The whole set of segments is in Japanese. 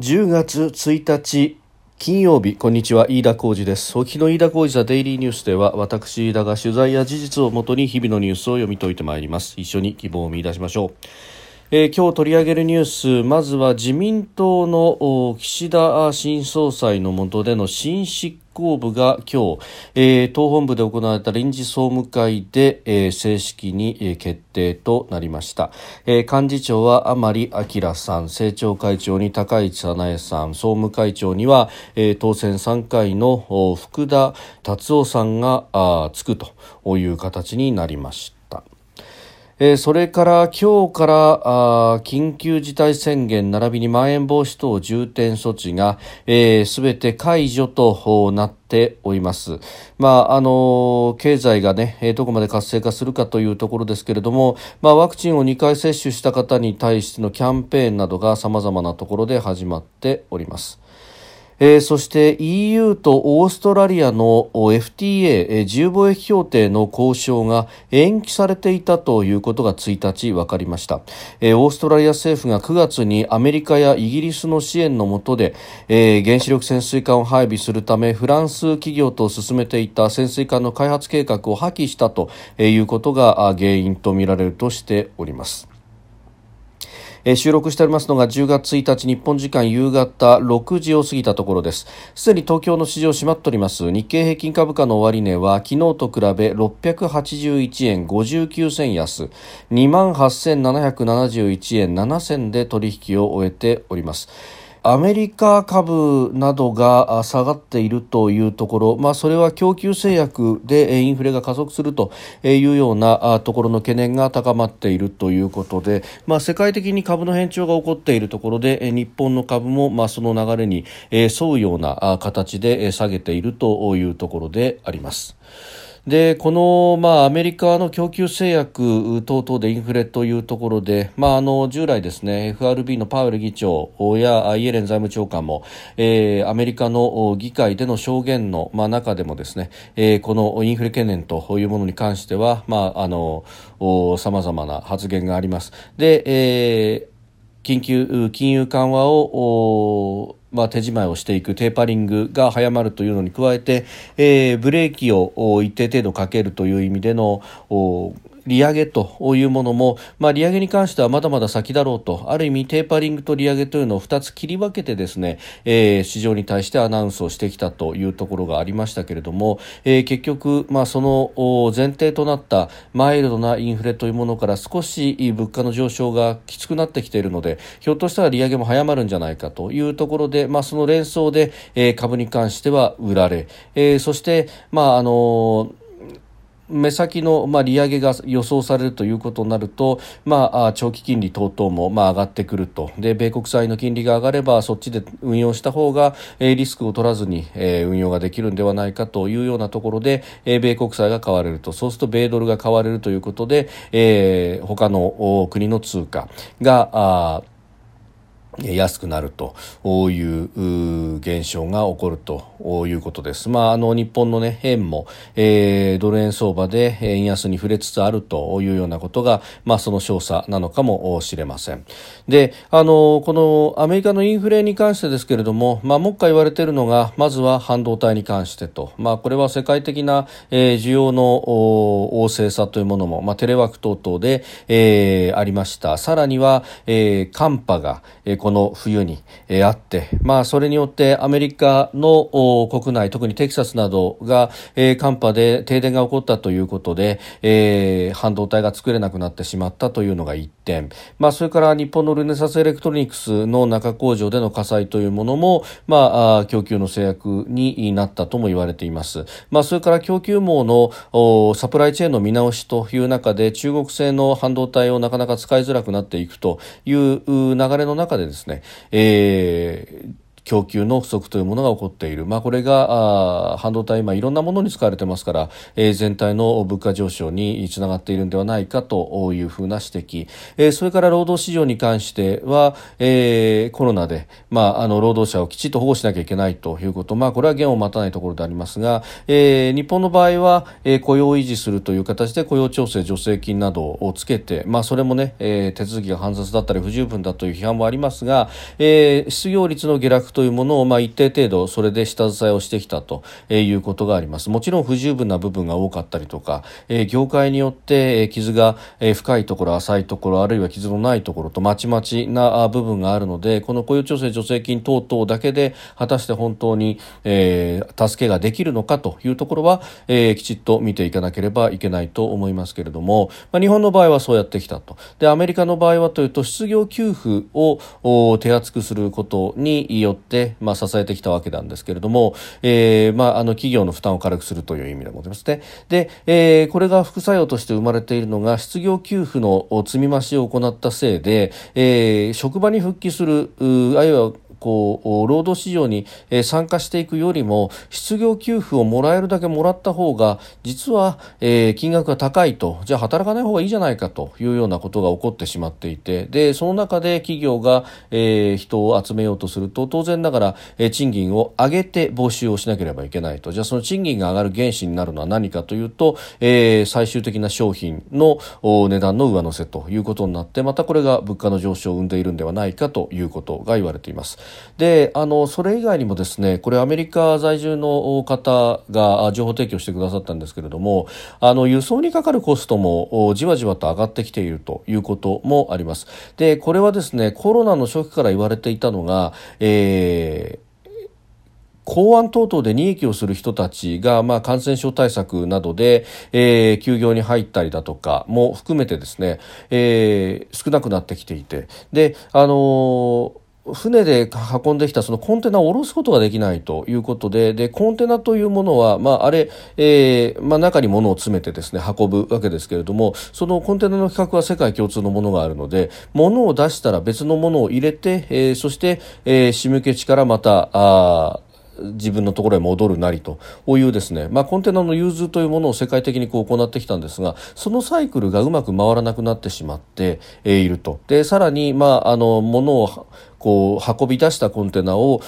10月1日金曜日こんにちは飯田浩二です。沖の飯田浩二ザデイリーニュースでは私飯田が取材や事実をもとに日々のニュースを読み解いてまいります。一緒に希望を見出しましょう。えー、今日取り上げるニュースまずは自民党の岸田新総裁の下での新執行部が今日、えー、党本部で行われた臨時総務会で、えー、正式に、えー、決定となりました、えー、幹事長は甘利明さん政調会長に高市早苗さん総務会長には、えー、当選3回の福田達夫さんがあつくという形になりました。えー、それから今日からあ緊急事態宣言並びにまん延防止等重点措置がすべ、えー、て解除となっております。まあ、あの、経済がね、どこまで活性化するかというところですけれども、まあ、ワクチンを2回接種した方に対してのキャンペーンなどが様々なところで始まっております。えー、そして EU とオーストラリアの FTA、えー、自由貿易協定の交渉が延期されていたということが1日分かりました、えー、オーストラリア政府が9月にアメリカやイギリスの支援の下で、え、原子力潜水艦を配備するためフランス企業と進めていた潜水艦の開発計画を破棄したということが原因とみられるとしております。えー、収録しておりますのが10月1日日本時間夕方6時を過ぎたところです。すでに東京の市場閉まっております。日経平均株価の終値は昨日と比べ681円59銭安。2万8771円7銭で取引を終えております。アメリカ株などが下がっているというところ、まあ、それは供給制約でインフレが加速するというようなところの懸念が高まっているということで、まあ、世界的に株の変調が起こっているところで日本の株もまあその流れに沿うような形で下げているというところであります。でこの、まあ、アメリカの供給制約等々でインフレというところで、まあ、あの従来ですね FRB のパウエル議長やイエレン財務長官も、えー、アメリカの議会での証言の、まあ、中でもですね、えー、このインフレ懸念というものに関してはさ、まあ、あの様々な発言があります。で、えー、緊急金融緩和をまあ、手仕まいをしていくテーパリングが早まるというのに加えて、えー、ブレーキを一定程度かけるという意味での利上げというものも、まあ、利上げに関してはまだまだ先だろうとある意味テーパリングと利上げというのを2つ切り分けてですね、えー、市場に対してアナウンスをしてきたというところがありましたけれども、えー、結局、まあ、その前提となったマイルドなインフレというものから少し物価の上昇がきつくなってきているのでひょっとしたら利上げも早まるんじゃないかというところで、まあ、その連想で、えー、株に関しては売られ、えー、そして、まああのー目先の、まあ、利上げが予想されるということになると、まあ、長期金利等々も、まあ、上がってくると。で米国債の金利が上がればそっちで運用した方が、えー、リスクを取らずに、えー、運用ができるんではないかというようなところで、えー、米国債が買われると。そうすると米ドルが買われるということで、えー、他の国の通貨があ安くなるという現象が起こるということです。まあ、あの日本の、ね、円も、えー、ドル円相場で円安に触れつつあるというようなことが、まあ、その証左なのかもしれません。で、あのこのアメリカのインフレに関してですけれども、まあ、もう一回言われているのがまずは半導体に関してと、まあ、これは世界的な、えー、需要の旺盛さというものも、まあ、テレワーク等々で、えー、ありました。さらには、えー、寒波が、えー、この冬に、え、あって、まあ、それによってアメリカの国内特にテキサスなどが、え、寒波で停電が起こったということで、え、半導体が作れなくなってしまったというのが一点、まあ、それから日本のルネサスエレクトロニクスの中工場での火災というものも、まあ、供給の制約になったとも言われています、まあ、それから供給網のサプライチェーンの見直しという中で中国製の半導体をなかなか使いづらくなっていくという流れの中でですね。えー供給の不足というものが起こっている、まあ、これがあ半導体、今いろんなものに使われてますから、えー、全体の物価上昇につながっているんではないかというふうな指摘、えー、それから労働市場に関しては、えー、コロナで、まあ、あの労働者をきちっと保護しなきゃいけないということ、まあ、これは弦を待たないところでありますが、えー、日本の場合は、えー、雇用を維持するという形で雇用調整助成金などをつけて、まあ、それもね、えー、手続きが煩雑だったり不十分だという批判もありますが、えー、失業率の下落とというものを、まあ、一定程度それで下支えをしてきたということがあります。もちろん不十分な部分が多かったりとか、え、業界によって、傷が、深いところ浅いところあるいは傷のないところとまちまちな部分があるのでこの雇用調整助成金等々だけで果たして本当に、え、助けができるのかというところは、え、きちっと見ていかなければいけないと思いますけれども、ま、日本の場合はそうやってきたと。でアメリカの場合はというと失業給付を手厚くすることによって、まあ、支えてきたわけなんですけれども、えーまあ、あの企業の負担を軽くするという意味でもですね。で、えー、これが副作用として生まれているのが失業給付の積み増しを行ったせいで、えー、職場に復帰するあるいはこう労働市場に参加していくよりも失業給付をもらえるだけもらった方が実は、え、金額が高いとじゃあ働かない方がいいじゃないかというようなことが起こってしまっていてでその中で企業が、え、人を集めようとすると当然ながら、え、賃金を上げて募集をしなければいけないとじゃあその賃金が上がる原資になるのは何かというと、え、最終的な商品の値段の上乗せということになってまたこれが物価の上昇を生んでいるんではないかということが言われています。であのそれ以外にもですねこれアメリカ在住の方が情報提供してくださったんですけれどもあの輸送にかかるコストもじわじわと上がってきているということもあります。でこれはですねコロナの初期から言われていたのが、えー公安等々で利益をする人たちが、まあ、感染症対策などで、えー、休業に入ったりだとかも含めてですね、えー、少なくなってきていて。であのー船で運んできたそのコンテナを下ろすことができないということででコンテナというものは、まあ、あれ、えーまあ、中に物を詰めてですね運ぶわけですけれどもそのコンテナの規格は世界共通のものがあるので物を出したら別のものを入れて、えー、そして、えー、仕向け地からまたあ自分のところへ戻るなりというですね、まあ、コンテナの融通というものを世界的にこう行ってきたんですがそのサイクルがうまく回らなくなってしまっていると。でさらに、まあ、あの物をこう運び出したコンテナを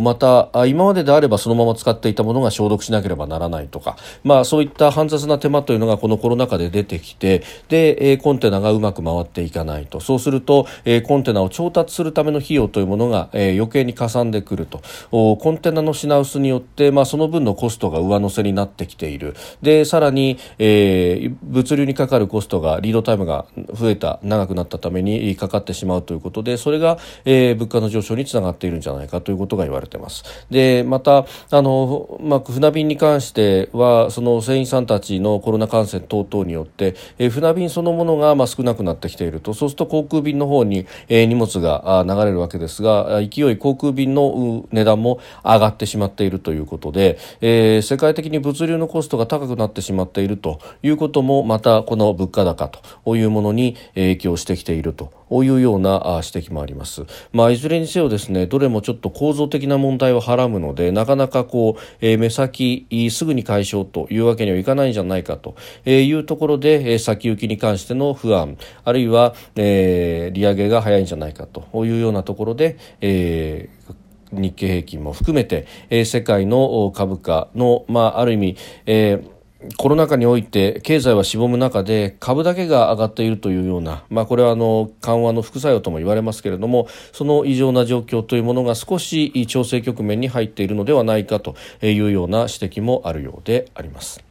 また今までであればそのまま使っていたものが消毒しなければならないとか、まあ、そういった煩雑な手間というのがこのコロナ禍で出てきてでコンテナがうまく回っていかないと。そうするとコンテナを調達するための費用というものが余計にかさんでくると。コンテナの品薄によって、まあ、その分のコストが上乗せになってきている。でさらに、えー、物流にかかるコストがリードタイムが増えた長くなったためにかかってしまうということでそれが、えー、物価の上昇につながっているんじゃないかということが言われてます。でまたあの、まあ、船便に関してはその船員さんたちのコロナ感染等々によって、え、船便そのものがまあ少なくなってきているとそうすると航空便の方に、えー、荷物が流れるわけですが勢い航空便の値段も上がってしまっているということで、えー、世界的に物流のコストが高くなってしまっているということもまたこの物価高というものに影響してきているというような指摘もあります。まあ、いずれにせよですねどれもちょっと構造的な問題をはらむのでなかなかこう、えー、目先すぐに解消というわけにはいかないんじゃないかというところで、先行きに関しての不安あるいは、えー、利上げが早いんじゃないかというようなところで、えー日経平均も含めて、えー、世界の株価の、まあ、ある意味、えーコロナ禍において経済はしぼむ中で株だけが上がっているというような、まあ、これはあの緩和の副作用とも言われますけれどもその異常な状況というものが少し調整局面に入っているのではないかというような指摘もあるようであります。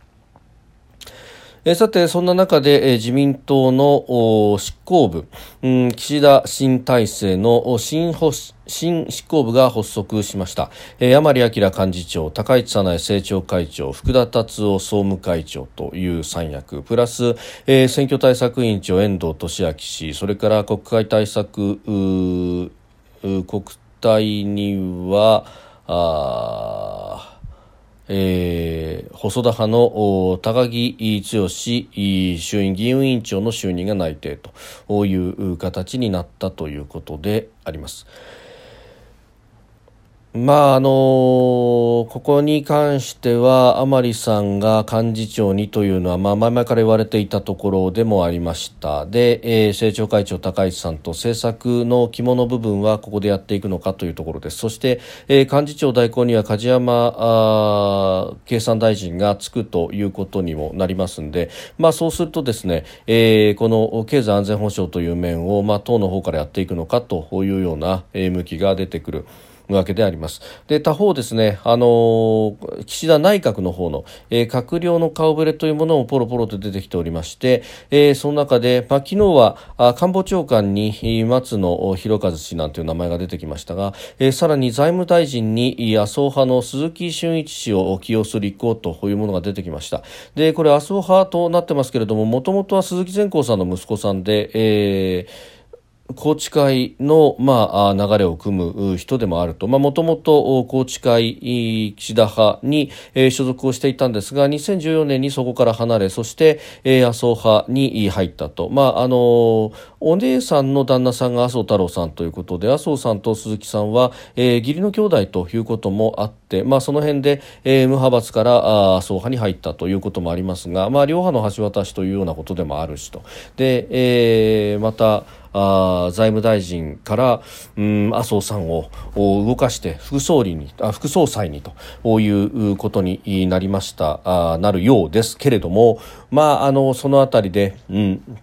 えさて、そんな中で、え自民党の執行部、うん、岸田新体制の新新執行部が発足しました、えー、山明幹事長高市早苗政調会長福田達夫総務会長という三役プラス、えー、選挙対策委員長遠藤利明氏それから国会対策国対にはあえー、細田派の高木剛衆院議運委員長の就任が内定という形になったということであります。まああのここに関しては甘利さんが幹事長にというのは、まあ、前々から言われていたところでもありましたで、えー、政調会長高市さんと政策の肝の部分はここでやっていくのかというところですそして、えー、幹事長代行には梶山経産大臣がつくということにもなりますんで、まあ、そうするとですね、えー、この経済安全保障という面を、まあ、党の方からやっていくのかというような、え、向きが出てくる。わけであります。で他方ですね、あの岸田内閣の方の、えー、閣僚の顔ぶれというものもポロポロと出てきておりまして、えー、その中で、まあ、昨日はあ官房長官に松野博一氏なんていう名前が出てきましたが、えー、さらに財務大臣に麻生派の鈴木俊一氏を起用する意向というものが出てきました。でこれ麻生派となってますけれども、もともとは鈴木善光さんの息子さんで、えー宏池会の、まあ、流れを組む人でもあると、もともと宏池会岸田派に、えー、所属をしていたんですが、2014年にそこから離れ、そして、えー、麻生派に入ったと。まあ、あのお姉さんの旦那さんが麻生太郎さんということで、麻生さんと鈴木さんは、えー、義理の兄弟ということもあって、まあ、その辺で、えー、無派閥から麻生派に入ったということもありますが、まあ、両派の橋渡しというようなことでもあるしと。で、えー、また、あ財務大臣からうん麻生さんを動かして副総理にあ副総裁にということになりましたあなるようですけれども、まあ、あのそのあたりで、うん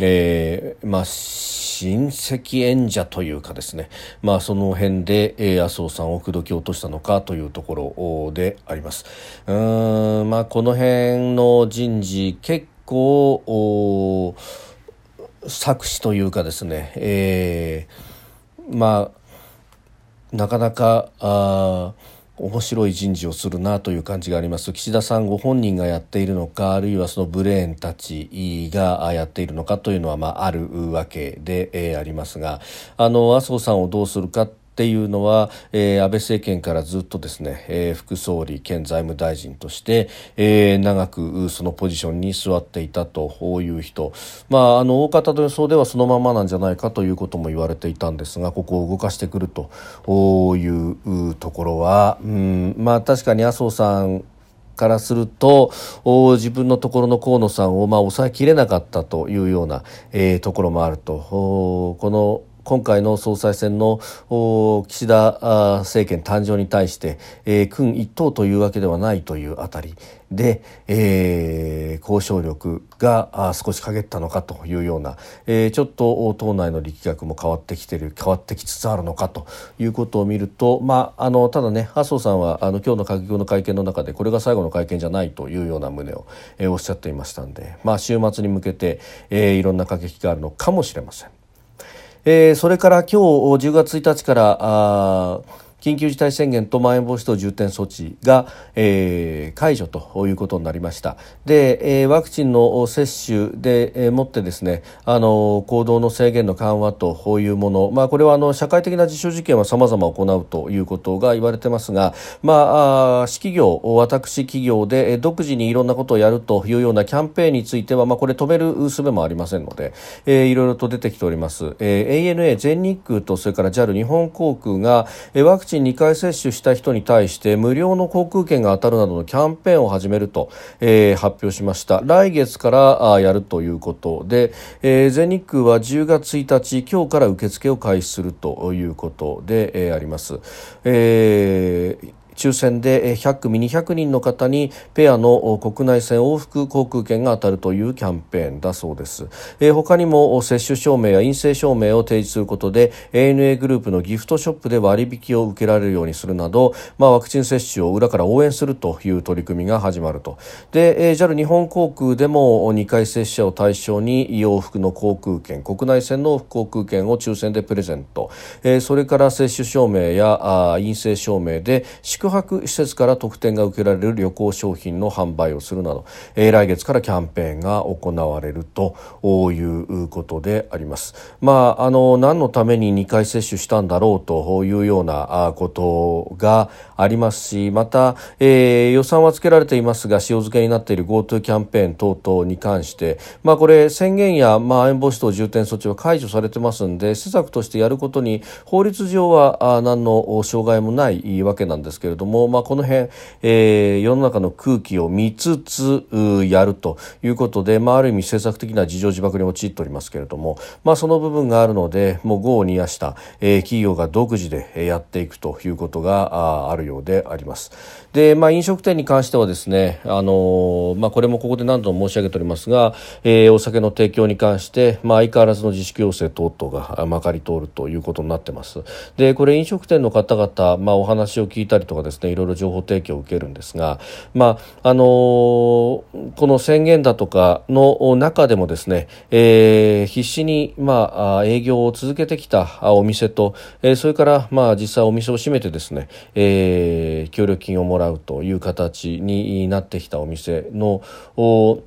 えーまあ、親戚演者というかですね、まあ、その辺で、えー、麻生さんを口説き落としたのかというところであります。うん、まあ、この辺の人事結構作詞というかですね、えー、まあなかなかあ面白い人事をするなという感じがあります。岸田さんご本人がやっているのかあるいはそのブレーンたちがやっているのかというのは、まあ、あるわけで、えー、ありますがあの麻生さんをどうするかっていうのは、えー、安倍政権からずっとですね、えー、副総理兼財務大臣として、えー、長くそのポジションに座っていたという人、まあ、あの大方の予想ではそのままなんじゃないかということも言われていたんですがここを動かしてくるというところは、うんまあ、確かに麻生さんからすると自分のところの河野さんをまあ抑えきれなかったというような、えー、ところもあると。この今回の総裁選の岸田政権誕生に対して、えー、君一党というわけではないというあたりで、えー、交渉力が少し陰ったのかというような、えー、ちょっと党内の力学も変わってきてる変わってきつつあるのかということを見ると、まあ、あのただね麻生さんはあの今日の閣議の会見の中でこれが最後の会見じゃないというような旨を、えー、おっしゃっていましたんで、まあ、週末に向けて、えー、いろんな駆け引きがあるのかもしれません。えー、それから今日10月1日から緊急事態宣言とまん延防止等重点措置が、えー、解除ということになりました。で、えー、ワクチンの接種で、えー、もってですねあの行動の制限の緩和というもの、まあ、これはあの社会的な実証実験はさまざま行うということが言われてますが、まあ、あ私企業私企業で独自にいろんなことをやるというようなキャンペーンについては、まあ、これ止める術もありませんので、えー、いろいろと出てきております、えー、ANA 全日空とそれから JAL 日本航空が、ワクチンチン2回接種した人に対して無料の航空券が当たるなどのキャンペーンを始めると、えー、発表しました来月からあやるということで、えー、全日空は10月1日今日から受付を開始するということで、えー、あります。えー抽選で100組200人の方にペアの国内線往復航空券が当たるというキャンペーンだそうです、他にも接種証明や陰性証明を提示することで ANA グループのギフトショップで割引を受けられるようにするなど、まあ、ワクチン接種を裏から応援するという取り組みが始まると。で、JAL 日本航空でも2回接種者を対象に往復の航空券国内線の航空券を抽選でプレゼント、それから接種証明や陰性証明で宿宿泊施設から特典が受けられる旅行商品の販売をするなど、えー、来月からキャンペーンが行われるということであります。まあ、あの何のために2回接種したんだろうというようなことがありますしまた、えー、予算はつけられていますが塩漬けになっている GoTo キャンペーン等々に関して、まあ、これ宣言やまん延防止等重点措置は解除されてますんで施策としてやることに法律上は何の障害もないわけなんですけれども、まあ、この辺、えー、世の中の空気を見つつやるということで、まあ、ある意味政策的な事情自爆に陥っておりますけれども、まあ、その部分があるのでもう業を煮やした、えー、企業が独自でやっていくということがあるようであります。で、まあ、飲食店に関してはですね、あのまあ、これもここで何度も申し上げておりますが、えー、お酒の提供に関して、まあ、相変わらずの自粛要請等々がまかり通るということになってます。で、これ飲食店の方々、まあ、お話を聞いたりとかですね、いろいろ情報提供を受けるんですが、まあ、あのこの宣言だとかの中でもですね、えー、必死に、まあ、営業を続けてきたお店と、えー、それから、まあ、実際お店を閉めてですね、えー、協力金をもらうという形になってきたお店の2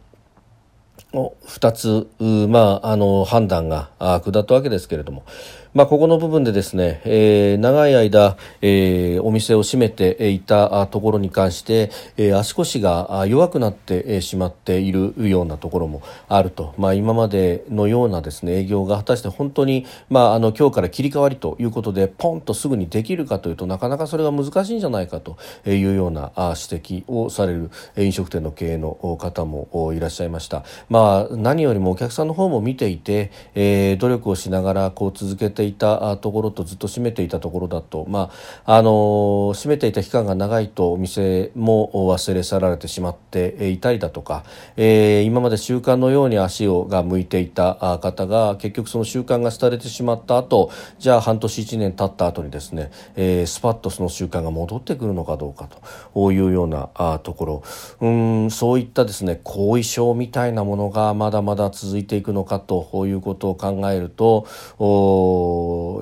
つ、まあ、あの判断が下ったわけですけれども、まあ、ここの部分でですね、えー、長い間、えー、お店を閉めていたところに関して、えー、足腰が弱くなってしまっているようなところもあると、まあ、今までのようなですね営業が果たして本当に、まあ、あの今日から切り替わりということでポンとすぐにできるかというとなかなかそれが難しいんじゃないかというような指摘をされる飲食店の経営の方もいらっしゃいました。まあ、何よりもお客さんの方も見ていて、えー、努力をしながらこう続けてていたところとずっと閉めていたところだと、まあ、あの閉めていた期間が長いとお店も忘れ去られてしまっていたりだとか、えー、今まで習慣のように足をが向いていた方が結局その習慣が廃れてしまった後じゃあ半年1年経った後にですね、えー、スパッとその習慣が戻ってくるのかどうかと。いうようなところ。うんそういったですね後遺症みたいなものがまだまだ続いていくのかということを考えると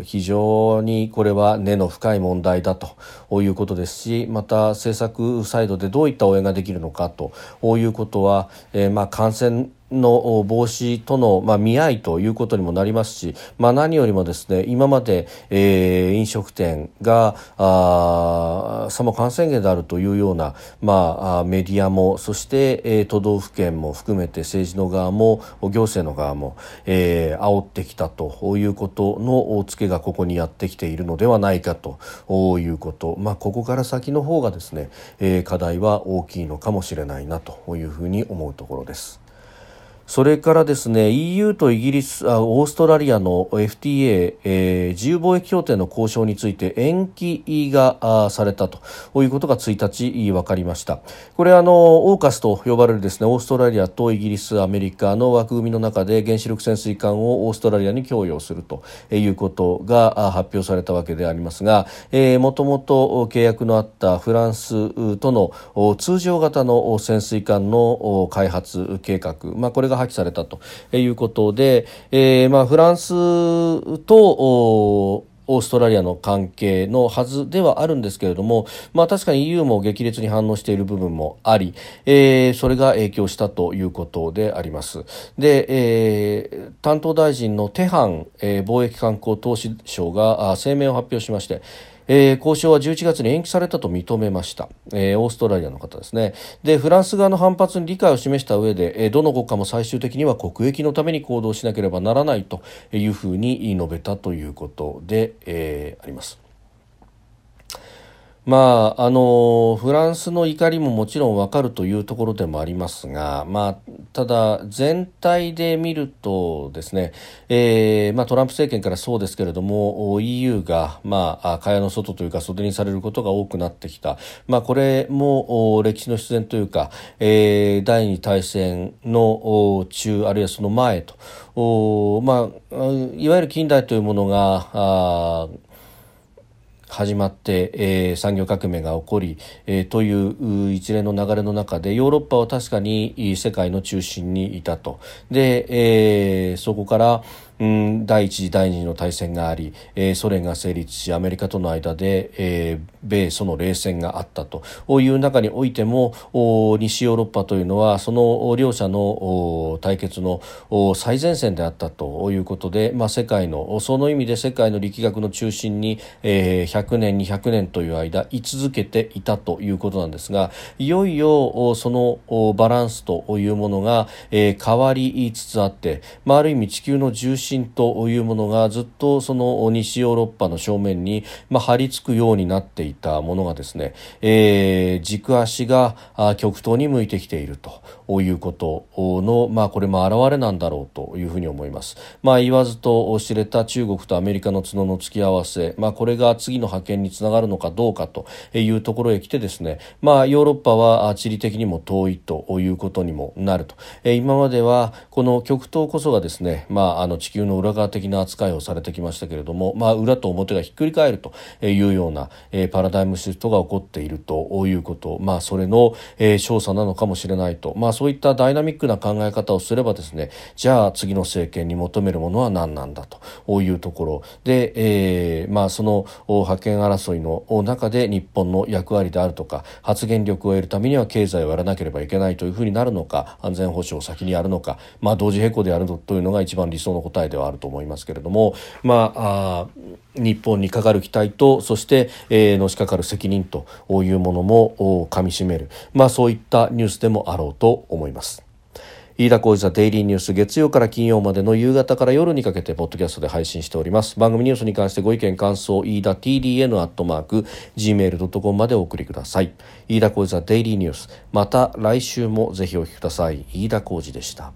非常にこれは根の深い問題だということですしまた政策サイドでどういった応援ができるのかということは、えー、まあ感染の防止との、まあ、見合いということにもなりますし、まあ、何よりもですね今まで、えー、飲食店があさも感染源であるというような、まあ、メディアもそして、えー、都道府県も含めて政治の側も行政の側も、えー、煽ってきたということのつけがここにやってきているのではないかということ、まあ、ここから先の方がですね、えー、課題は大きいのかもしれないなというふうに思うところです。それからですね EU とイギリスあオーストラリアの FTA、えー、自由貿易協定の交渉について延期がされたということが1日分かりました。これあのオーカスと呼ばれるですねオーストラリアとイギリスアメリカの枠組みの中で原子力潜水艦をオーストラリアに供与するということが発表されたわけでありますが、えー、もともと契約のあったフランスとの通常型の潜水艦の開発計画、まあ、これが破棄されたということで、えー、まあフランスとオーストラリアの関係のはずではあるんですけれども、まあ確かに EU も激烈に反応している部分もあり、えー、それが影響したということであります。で、えー、担当大臣のテハン、えー、貿易観光投資省が声明を発表しまして、えー、交渉は11月に延期されたと認めました、えー、オーストラリアの方ですねでフランス側の反発に理解を示した上で、えー、どの国家も最終的には国益のために行動しなければならないというふうに述べたということで、えー、あります。まあ、あのフランスの怒りももちろんわかるというところでもありますが、まあ、ただ全体で見るとですね、えーまあ、トランプ政権からそうですけれども EU が、まあ、蚊帳の外というか袖にされることが多くなってきた、まあ、これも歴史の必然というか、えー、第二大戦の中あるいはその前と。お、まあ、いわゆる近代というものがあ始まって、えー、産業革命が起こり、えー、という一連の流れの中でヨーロッパは確かに世界の中心にいたと。で、えー、そこからうん、第一次第二次の大戦があり、えー、ソ連が成立しアメリカとの間で、えー、米ソの冷戦があったという中においても西ヨーロッパというのはその両者の対決の最前線であったということで、まあ、世界のその意味で世界の力学の中心に、えー、100年200年という間居続けていたということなんですがいよいよそのバランスというものが、えー、変わりつつあって、まあ、ある意味地球の重心というものがずっとその西ヨーロッパの正面に、まあ、張り付くようになっていたものがですね、えー、軸足が極東に向いてきているということの、まあ、これも表れなんだろうというふうに思います。まあ、言わずと知れた中国とアメリカの角の突き合わせ、まあ、これが次の覇権につながるのかどうかというところへ来てですね、まあ、ヨーロッパは地理的にも遠いということにもなると。今まではこの極東こそがですね、まあ、あの地球の裏側的な扱いをされてきましたけれども、まあ、裏と表がひっくり返るというような、パラダイムシフトが起こっているということ、まあ、それの、えー、調査なのかもしれないと、まあ、そういったダイナミックな考え方をすればですねじゃあ次の政権に求めるものは何なんだというところ。で、えーまあ、その覇権争いの中で日本の役割であるとか発言力を得るためには経済をやらなければいけないというふうになるのか安全保障を先にやるのか、まあ、同時並行でやるというのが一番理想の答えではあると思いますけれども、まあ、あ日本にかかる期待とそして、えー、のしかかる責任というものもかみしめる、まあ、そういったニュースでもあろうと思います。飯田浩司ザデイリーニュース月曜から金曜までの夕方から夜にかけてポッドキャストで配信しております。番組ニュースに関してご意見感想飯田 TDN アットマーク gmail.com までお送りください。飯田浩司ザデイリーニュース。また来週もぜひお聞きください。飯田浩司でした。